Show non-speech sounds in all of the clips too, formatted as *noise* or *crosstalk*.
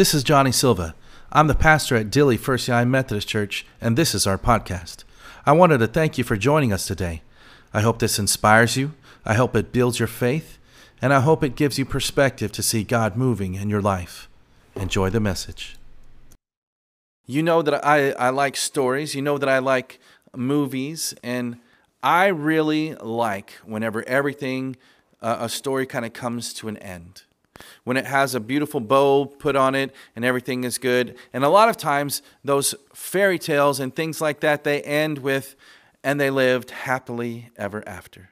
This is Johnny Silva. I'm the pastor at Dilley First United Methodist Church, and this is our podcast. I wanted to thank you for joining us today. I hope this inspires you, I hope it builds your faith, and I hope it gives you perspective to see God moving in your life. Enjoy the message. You know that I, I like stories, you know that I like movies, and I really like whenever everything, uh, a story kind of comes to an end when it has a beautiful bow put on it and everything is good. And a lot of times, those fairy tales and things like that, they end with, and they lived happily ever after.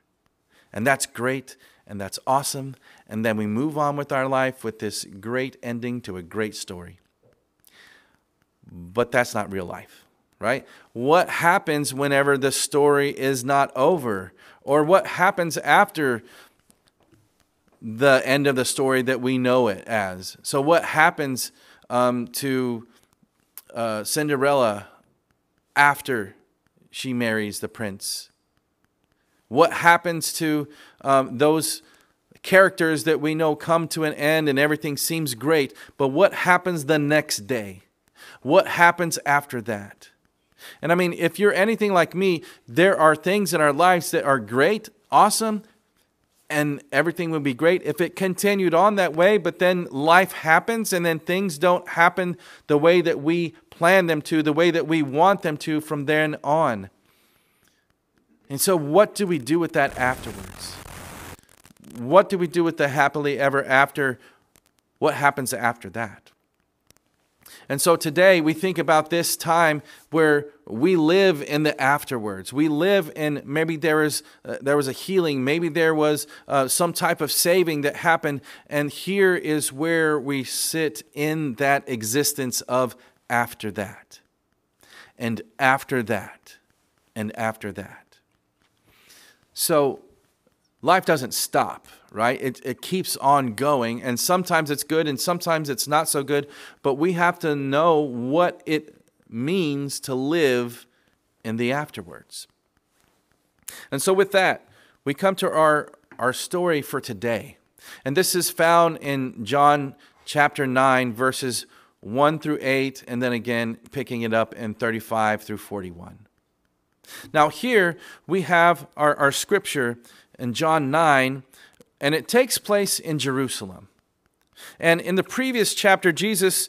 And that's great and that's awesome. And then we move on with our life with this great ending to a great story. But that's not real life, right? What happens whenever the story is not over? Or what happens after the end of the story that we know it as. So, what happens um, to uh, Cinderella after she marries the prince? What happens to um, those characters that we know come to an end and everything seems great, but what happens the next day? What happens after that? And I mean, if you're anything like me, there are things in our lives that are great, awesome, and everything would be great if it continued on that way, but then life happens and then things don't happen the way that we plan them to, the way that we want them to from then on. And so, what do we do with that afterwards? What do we do with the happily ever after? What happens after that? And so today we think about this time where we live in the afterwards. We live in maybe there is uh, there was a healing, maybe there was uh, some type of saving that happened, and here is where we sit in that existence of after that, and after that, and after that. So life doesn't stop right? It, it keeps on going, and sometimes it's good and sometimes it's not so good, but we have to know what it means to live in the afterwards. And so, with that, we come to our, our story for today. And this is found in John chapter 9, verses 1 through 8, and then again picking it up in 35 through 41. Now, here we have our, our scripture in John 9, and it takes place in Jerusalem. And in the previous chapter, Jesus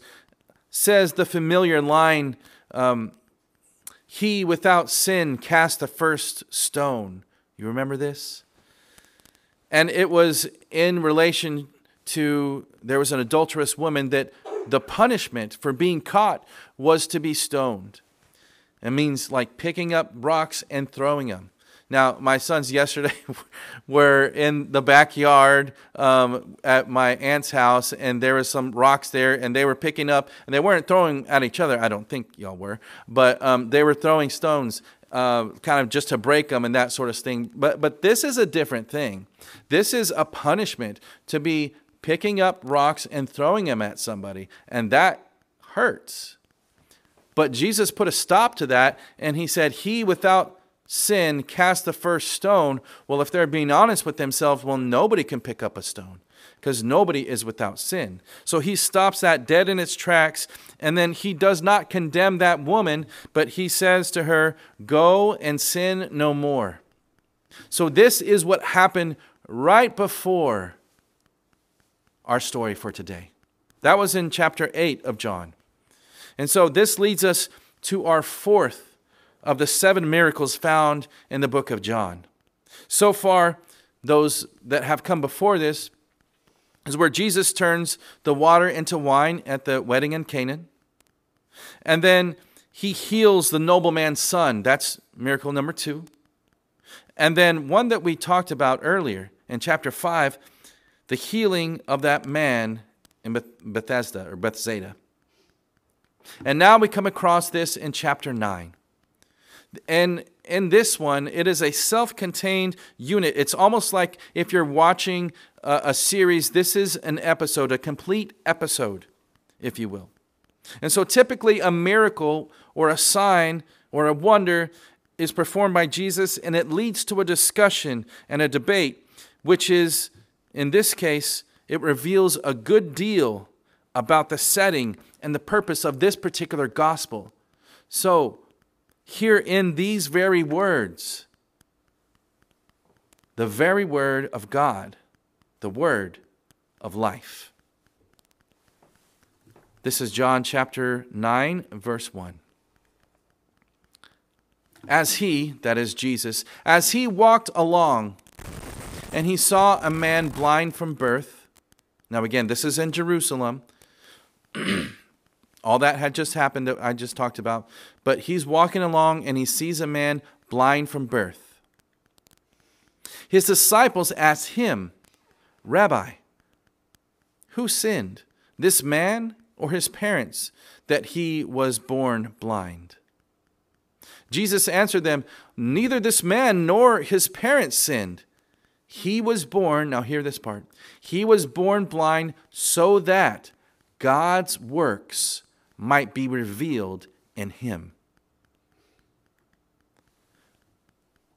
says the familiar line, um, He without sin cast the first stone. You remember this? And it was in relation to there was an adulterous woman that the punishment for being caught was to be stoned. It means like picking up rocks and throwing them. Now, my sons yesterday *laughs* were in the backyard um, at my aunt's house, and there was some rocks there, and they were picking up, and they weren't throwing at each other. I don't think y'all were, but um, they were throwing stones, uh, kind of just to break them and that sort of thing. But but this is a different thing. This is a punishment to be picking up rocks and throwing them at somebody, and that hurts. But Jesus put a stop to that, and he said, "He without." Sin, cast the first stone. Well, if they're being honest with themselves, well, nobody can pick up a stone because nobody is without sin. So he stops that dead in its tracks, and then he does not condemn that woman, but he says to her, Go and sin no more. So this is what happened right before our story for today. That was in chapter 8 of John. And so this leads us to our fourth of the seven miracles found in the book of John. So far, those that have come before this is where Jesus turns the water into wine at the wedding in Canaan. And then he heals the nobleman's son. That's miracle number two. And then one that we talked about earlier in chapter 5, the healing of that man in Bethesda or Bethsaida. And now we come across this in chapter 9. And in this one, it is a self contained unit. It's almost like if you're watching a, a, series, this is an episode, a complete episode, if you will. And so typically, a miracle or a sign or a wonder is performed by Jesus, and it leads to a discussion and a debate, which is, in this case, it reveals a good deal about the setting and the purpose of this particular gospel. So, here in these very words, the very word of God, the word of life. This is John chapter 9, verse 1. As he, that is Jesus, as he walked along, and he saw a man blind from birth. Now, again, this is in Jerusalem. *clears throat* All that had just happened that I just talked about. But he's walking along and he sees a man blind from birth. His disciples asked him, Rabbi, who sinned, this man or his parents, that he was born blind? Jesus answered them, Neither this man nor his parents sinned. He was born, now hear this part, he was born blind so that God's works might be revealed in him.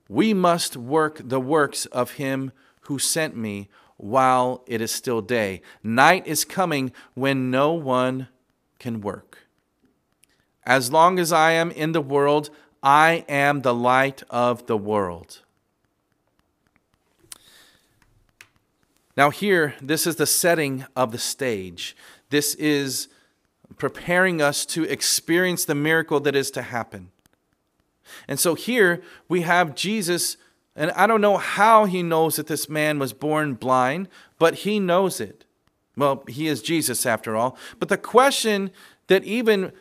We must work the works of him who sent me while it is still day. Night is coming when no one can work. As long as I am in the world, I am the light of the world. Now, here, this is the setting of the stage. This is preparing us to experience the miracle that is to happen. And so here we have Jesus, and I don't know how he knows that this man was born blind, but he knows it. Well, he is Jesus after all. But the question that even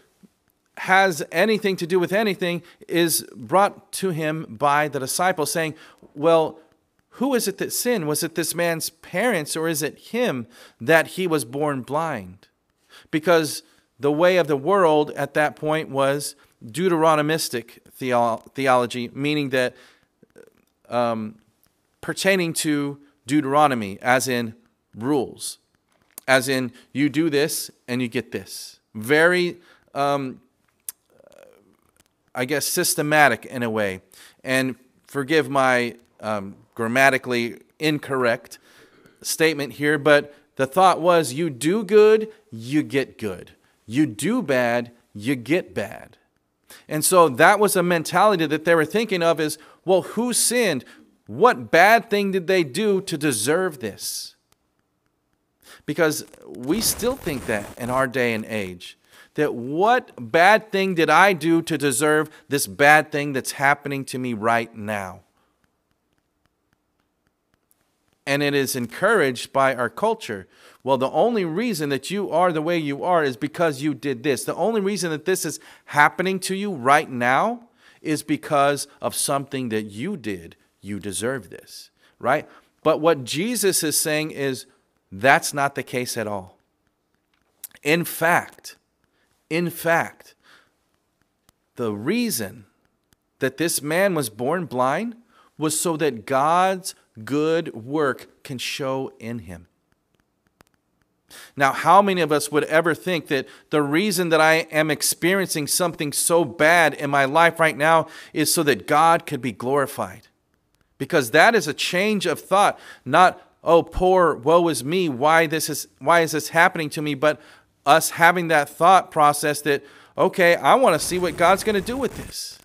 has anything to do with anything is brought to him by the disciples, saying, Well, who is it that sinned? Was it this man's parents or is it him that he was born blind? Because the way of the world at that point was Deuteronomistic theology, meaning that um, pertaining to Deuteronomy, as in rules, as in you do this and you get this. Very, um, I guess, systematic in a way. And forgive my um, grammatically incorrect statement here, but the thought was you do good, you get good. You do bad, you get bad. And so that was a mentality that they were thinking of is, well, who sinned? What bad thing did they do to deserve this? Because we still think that in our day and age. That what bad thing did I do to deserve this bad thing that's happening to me right now? And it is encouraged by our culture. Well, the only reason that you are the way you are is because you did this. The only reason that this is happening to you right now is because of something that you did. You deserve this, right? But what Jesus is saying is that's not the case at all. In fact, in fact, the reason that this man was born blind was so that God's good work can show in him. Now, how many of us would ever think that the reason that I am experiencing something so bad in my life right now is so that God could be glorified? Because that is a change of thought, not, oh, poor, woe is me, why, this is, why is this happening to me? But us having that thought process that, okay, I want to see what God's going to do with this.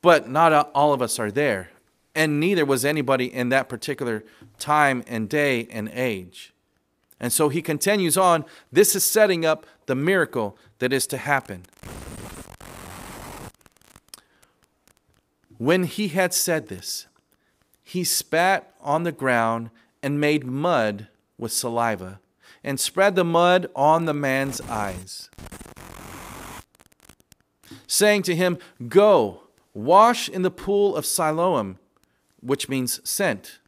But not all of us are there and neither was anybody in that particular time and day and age. And so he continues on. This is setting up the miracle that is to happen. When he had said this, he spat on the ground and made mud with saliva and spread the mud on the man's eyes, saying to him, Go, wash in the pool of Siloam which means sent.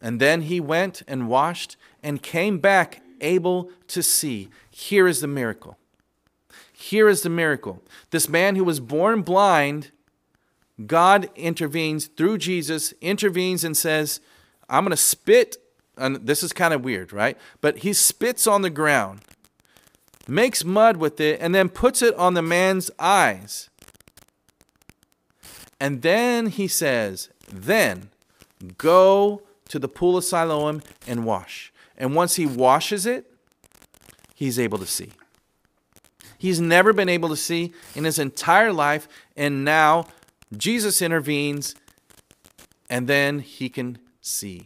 And then he went and washed and came back able to see. Here is the miracle. Here is the miracle. This man who was born blind, God intervenes through Jesus, intervenes and says, I'm going to spit. And this is kind of weird, right? But he spits on the ground, makes mud with it, and then puts it on the man's eyes. And then he says, Then go to the pool of Siloam and wash. And once he washes it, he's able to see. He's never been able to see in his entire life, and now Jesus intervenes, and then he can see.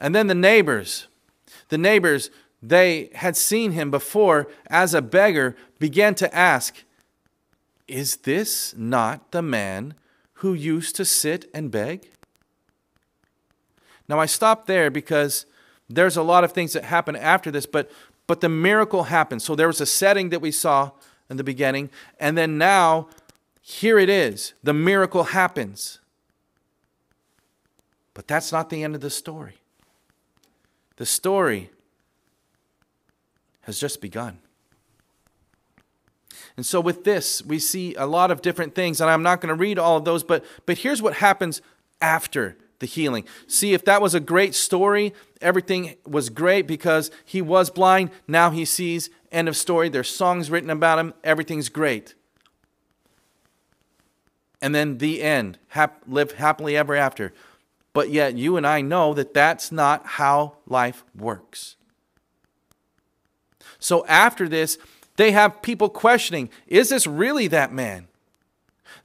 And then the neighbors, the neighbors, they had seen him before as a beggar, began to ask, Is this not the man who used to sit and beg? Now I stop there because there's a lot of things that happen after this, but but the miracle happened. So there was a setting that we saw in the beginning, and then now here it is. The miracle happens. But that's not the end of the story. The story has just begun. And so with this, we see a lot of different things, and I'm not going to read all of those, but, but here's what happens after the healing. See, if that was a great story, everything was great because he was blind, now he sees, end of story. There's songs written about him, everything's great. And then the end, hap- live happily ever after. But yet, you and I know that that's not how life works. So after this, they have people questioning is this really that man?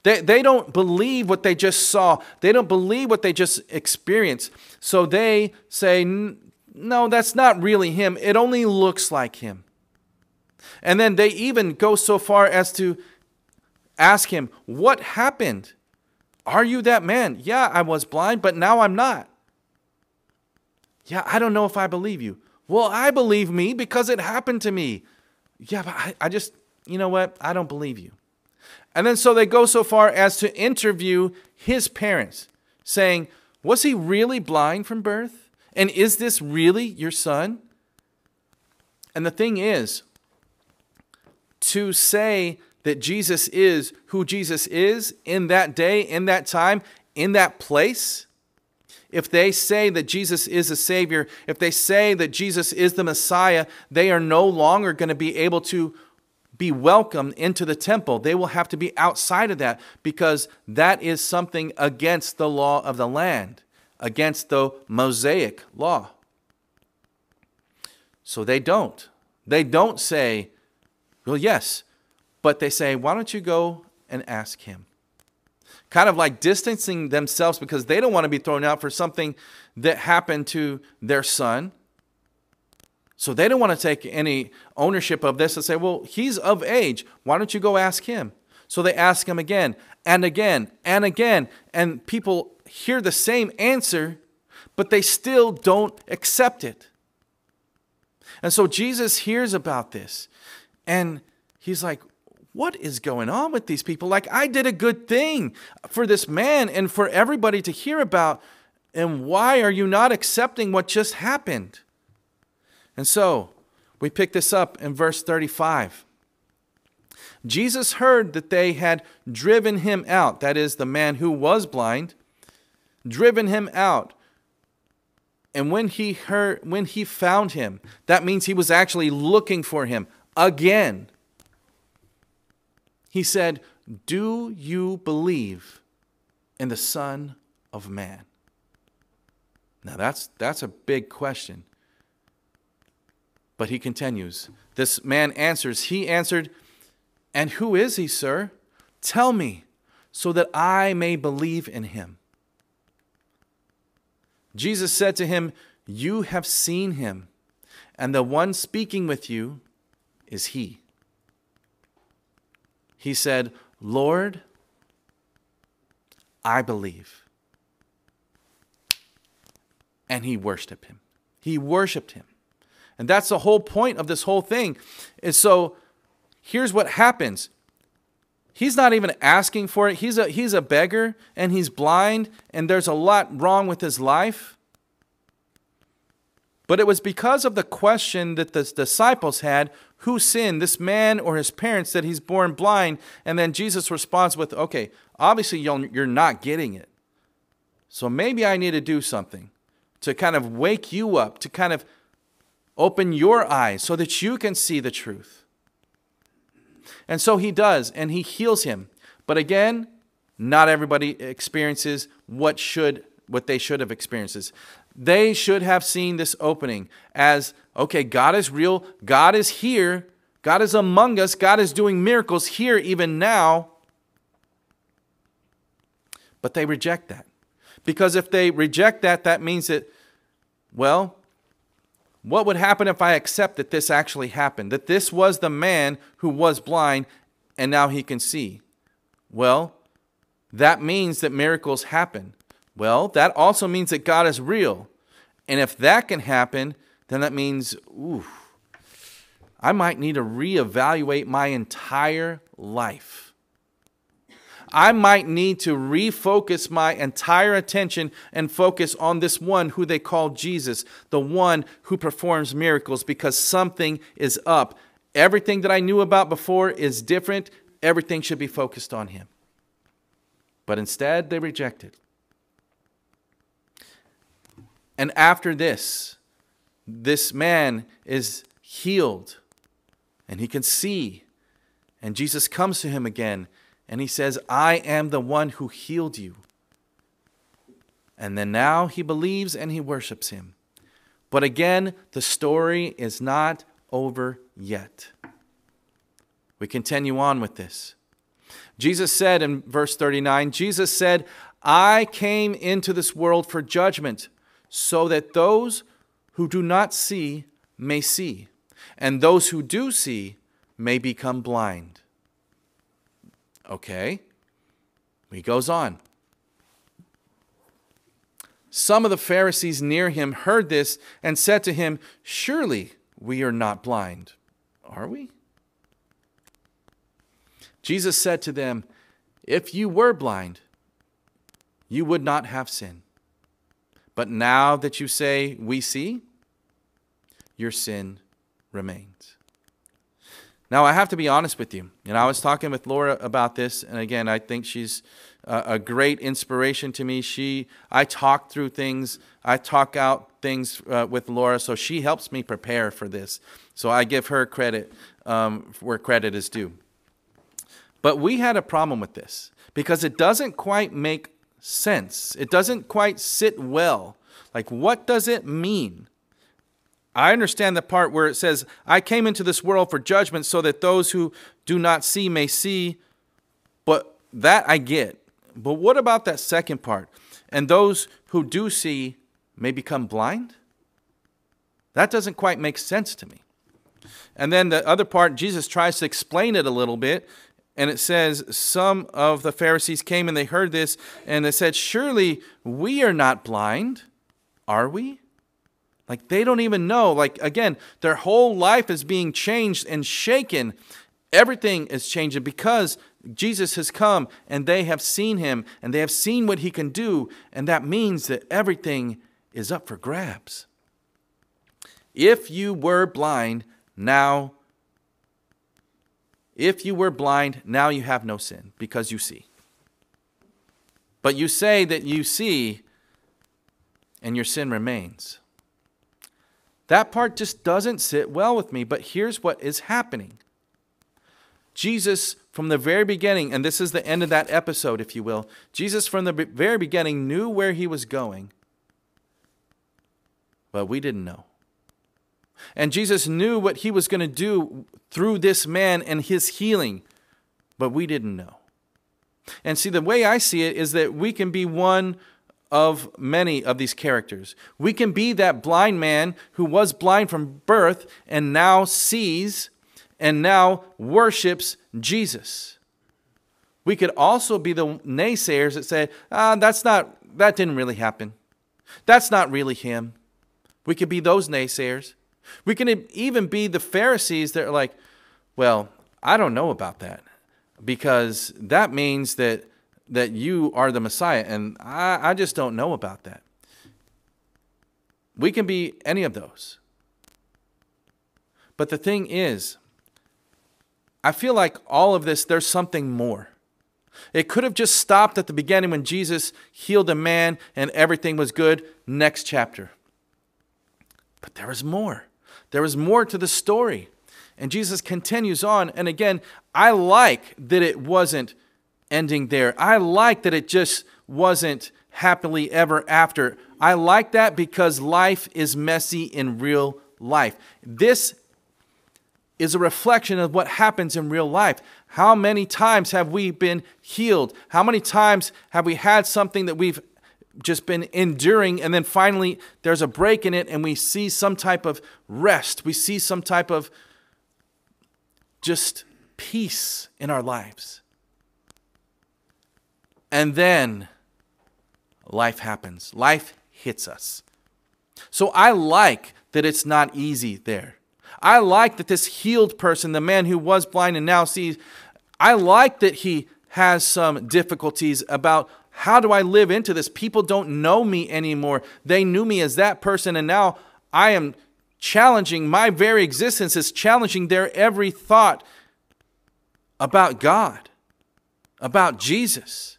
They, they don't believe what they just saw, they don't believe what they just experienced. So they say, no, that's not really him. It only looks like him. And then they even go so far as to ask him, What happened? Are you that man? Yeah, I was blind, but now I'm not. Yeah, I don't know if I believe you. Well, I believe me because it happened to me. Yeah, but I, I just, you know what? I don't believe you. And then so they go so far as to interview his parents, saying, Was he really blind from birth? And is this really your son? And the thing is, to say that Jesus is who Jesus is in that day, in that time, in that place, if they say that Jesus is a Savior, if they say that Jesus is the Messiah, they are no longer going to be able to be welcomed into the temple. They will have to be outside of that because that is something against the law of the land, against the Mosaic law. So they don't. They don't say, well, yes, but they say, why don't you go and ask him? Kind of like distancing themselves because they don't want to be thrown out for something that happened to their son. So they don't want to take any ownership of this and say, well, he's of age. Why don't you go ask him? So they ask him again and again and again. And people hear the same answer, but they still don't accept it. And so Jesus hears about this and he's like, what is going on with these people? Like, I did a good thing for this man and for everybody to hear about. And why are you not accepting what just happened? And so we pick this up in verse 35. Jesus heard that they had driven him out, that is, the man who was blind, driven him out. And when he heard when he found him, that means he was actually looking for him again. He said, Do you believe in the Son of Man? Now that's, that's a big question. But he continues. This man answers, He answered, And who is he, sir? Tell me, so that I may believe in him. Jesus said to him, You have seen him, and the one speaking with you is he he said, Lord, I believe. And he worshiped him. He worshiped him. And that's the whole point of this whole thing. And so here's what happens. He's not even asking for it. He's a he's a beggar and he's blind and there's a lot wrong with his life. But it was because of the question that the disciples had who sinned, this man or his parents, that he's born blind? And then Jesus responds with, okay, obviously you're not getting it. So maybe I need to do something to kind of wake you up, to kind of open your eyes so that you can see the truth. And so he does, and he heals him. But again, not everybody experiences what should what they should have experienced. Is they should have seen this opening as okay, God is real, God is here, God is among us, God is doing miracles here even now. But they reject that. Because if they reject that, that means that, well, what would happen if I accept that this actually happened? That this was the man who was blind and now he can see? Well, that means that miracles happen. Well, that also means that God is real. And if that can happen, then that means, ooh, I might need to reevaluate my entire life. I might need to refocus my entire attention and focus on this one who they call Jesus, the one who performs miracles, because something is up. Everything that I knew about before is different. Everything should be focused on him. But instead, they rejected. And after this, this man is healed and he can see. And Jesus comes to him again and he says, I am the one who healed you. And then now he believes and he worships him. But again, the story is not over yet. We continue on with this. Jesus said in verse 39 Jesus said, I came into this world for judgment, so that those who do not see may see, and those who do see may become blind. Okay. He goes on. Some of the Pharisees near him heard this and said to him, Surely we are not blind, are we? Jesus said to them, If you were blind, you would not have sin. But now that you say, We see, your sin remains. Now, I have to be honest with you. Know, I was talking with Laura about this, and again, I think she's a great inspiration to me. She, I talk through things, I talk out things uh, with Laura, so she helps me prepare for this. So I give her credit um, where credit is due. But we had a problem with this because it doesn't quite make sense. It doesn't quite sit well. Like, what does it mean? I understand the part where it says, I came into this world for judgment so that those who do not see may see. But that I get. But what about that second part? And those who do see may become blind? That doesn't quite make sense to me. And then the other part, Jesus tries to explain it a little bit. And it says, Some of the Pharisees came and they heard this, and they said, Surely we are not blind, are we? Like they don't even know. Like again, their whole life is being changed and shaken. Everything is changing because Jesus has come and they have seen him and they have seen what he can do. And that means that everything is up for grabs. If you were blind, now, if you were blind, now you have no sin because you see. But you say that you see and your sin remains. That part just doesn't sit well with me. But here's what is happening Jesus, from the very beginning, and this is the end of that episode, if you will, Jesus, from the very beginning, knew where he was going, but we didn't know. And Jesus knew what he was going to do through this man and his healing, but we didn't know. And see, the way I see it is that we can be one of many of these characters. We can be that blind man who was blind from birth and now sees and now worships Jesus. We could also be the naysayers that say, ah, that's not, that didn't really happen. That's not really him. We could be those naysayers. We can even be the Pharisees that are like, well, I don't know about that because that means that that you are the Messiah. And I, I just don't know about that. We can be any of those. But the thing is, I feel like all of this, there's something more. It could have just stopped at the beginning when Jesus healed a man and everything was good. Next chapter. But there was more. There was more to the story. And Jesus continues on. And again, I like that it wasn't ending there. I like that it just wasn't happily ever after. I like that because life is messy in real life. This is a reflection of what happens in real life. How many times have we been healed? How many times have we had something that we've just been enduring and then finally there's a break in it and we see some type of rest? We see some type of just peace in our lives. And then life happens, life hits us. So I like that it's not easy there. I like that this healed person, the man who was blind and now sees, I like that he has some difficulties about how do I live into this? People don't know me anymore. They knew me as that person, and now I am challenging my very existence, is challenging their every thought about God, about Jesus,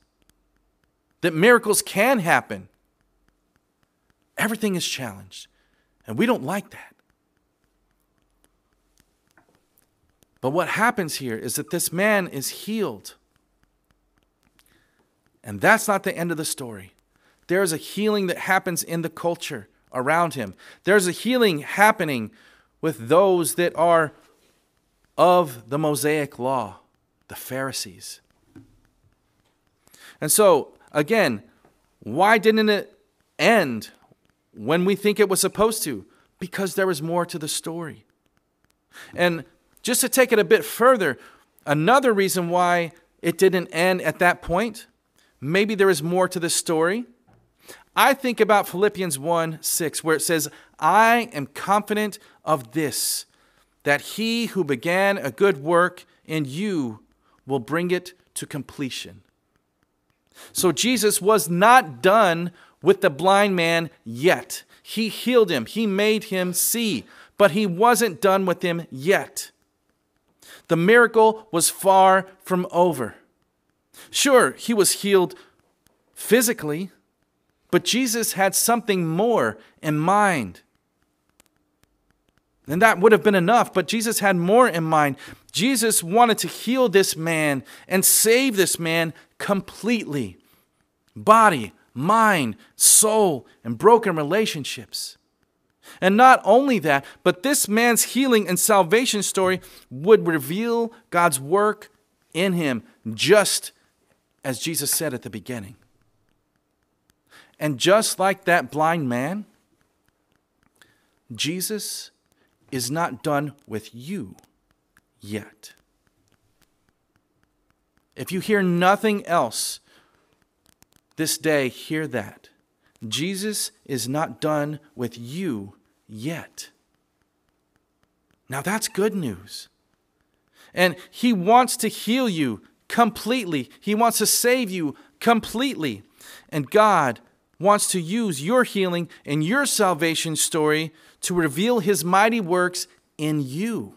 that miracles can happen. Everything is challenged, and we don't like that. But what happens here is that this man is healed. And that's not the end of the story. There's a healing that happens in the culture around him. There's a healing happening with those that are of the Mosaic law, the Pharisees. And so, again, why didn't it end when we think it was supposed to? Because there was more to the story. And just to take it a bit further, another reason why it didn't end at that point, maybe there is more to the story. I think about Philippians 1 6, where it says, I am confident of this, that he who began a good work in you will bring it to completion. So Jesus was not done with the blind man yet. He healed him, he made him see, but he wasn't done with him yet. The miracle was far from over. Sure, he was healed physically, but Jesus had something more in mind. And that would have been enough, but Jesus had more in mind. Jesus wanted to heal this man and save this man completely body, mind, soul, and broken relationships. And not only that, but this man's healing and salvation story would reveal God's work in him, just as Jesus said at the beginning. And just like that blind man, Jesus is not done with you yet. If you hear nothing else this day, hear that. Jesus is not done with you yet. Now that's good news. And He wants to heal you completely, He wants to save you completely. And God wants to use your healing and your salvation story to reveal His mighty works in you.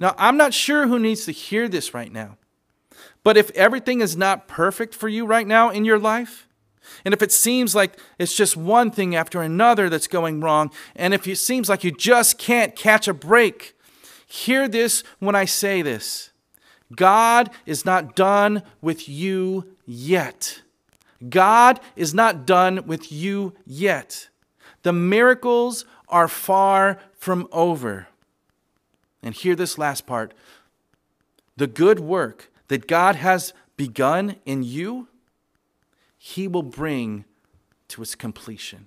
Now, I'm not sure who needs to hear this right now, but if everything is not perfect for you right now in your life, and if it seems like it's just one thing after another that's going wrong, and if it seems like you just can't catch a break, hear this when I say this God is not done with you yet. God is not done with you yet. The miracles are far from over. And hear this last part the good work that God has begun in you he will bring to its completion.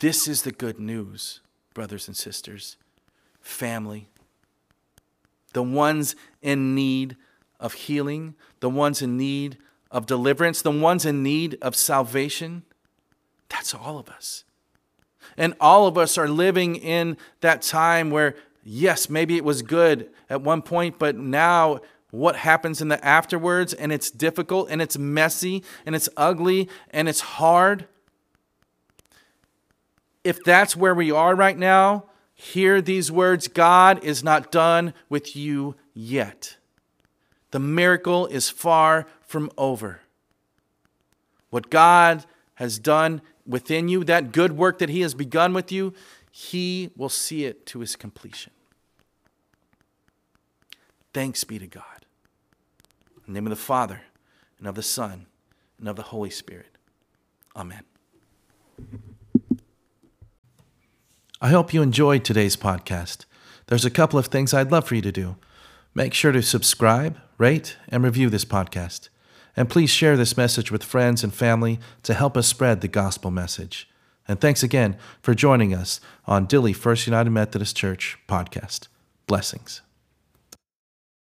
This is the good news, brothers and sisters, family. The ones in need of healing, the ones in need of deliverance, the ones in need of salvation. That's all of us. And all of us are living in that time where, yes, maybe it was good at one point, but now what happens in the afterwards, and it's difficult, and it's messy, and it's ugly, and it's hard. If that's where we are right now, hear these words God is not done with you yet. The miracle is far from over. What God has done within you, that good work that He has begun with you, He will see it to His completion. Thanks be to God. In the name of the Father, and of the Son, and of the Holy Spirit. Amen. I hope you enjoyed today's podcast. There's a couple of things I'd love for you to do. Make sure to subscribe, rate, and review this podcast. And please share this message with friends and family to help us spread the gospel message. And thanks again for joining us on Dilley First United Methodist Church podcast. Blessings.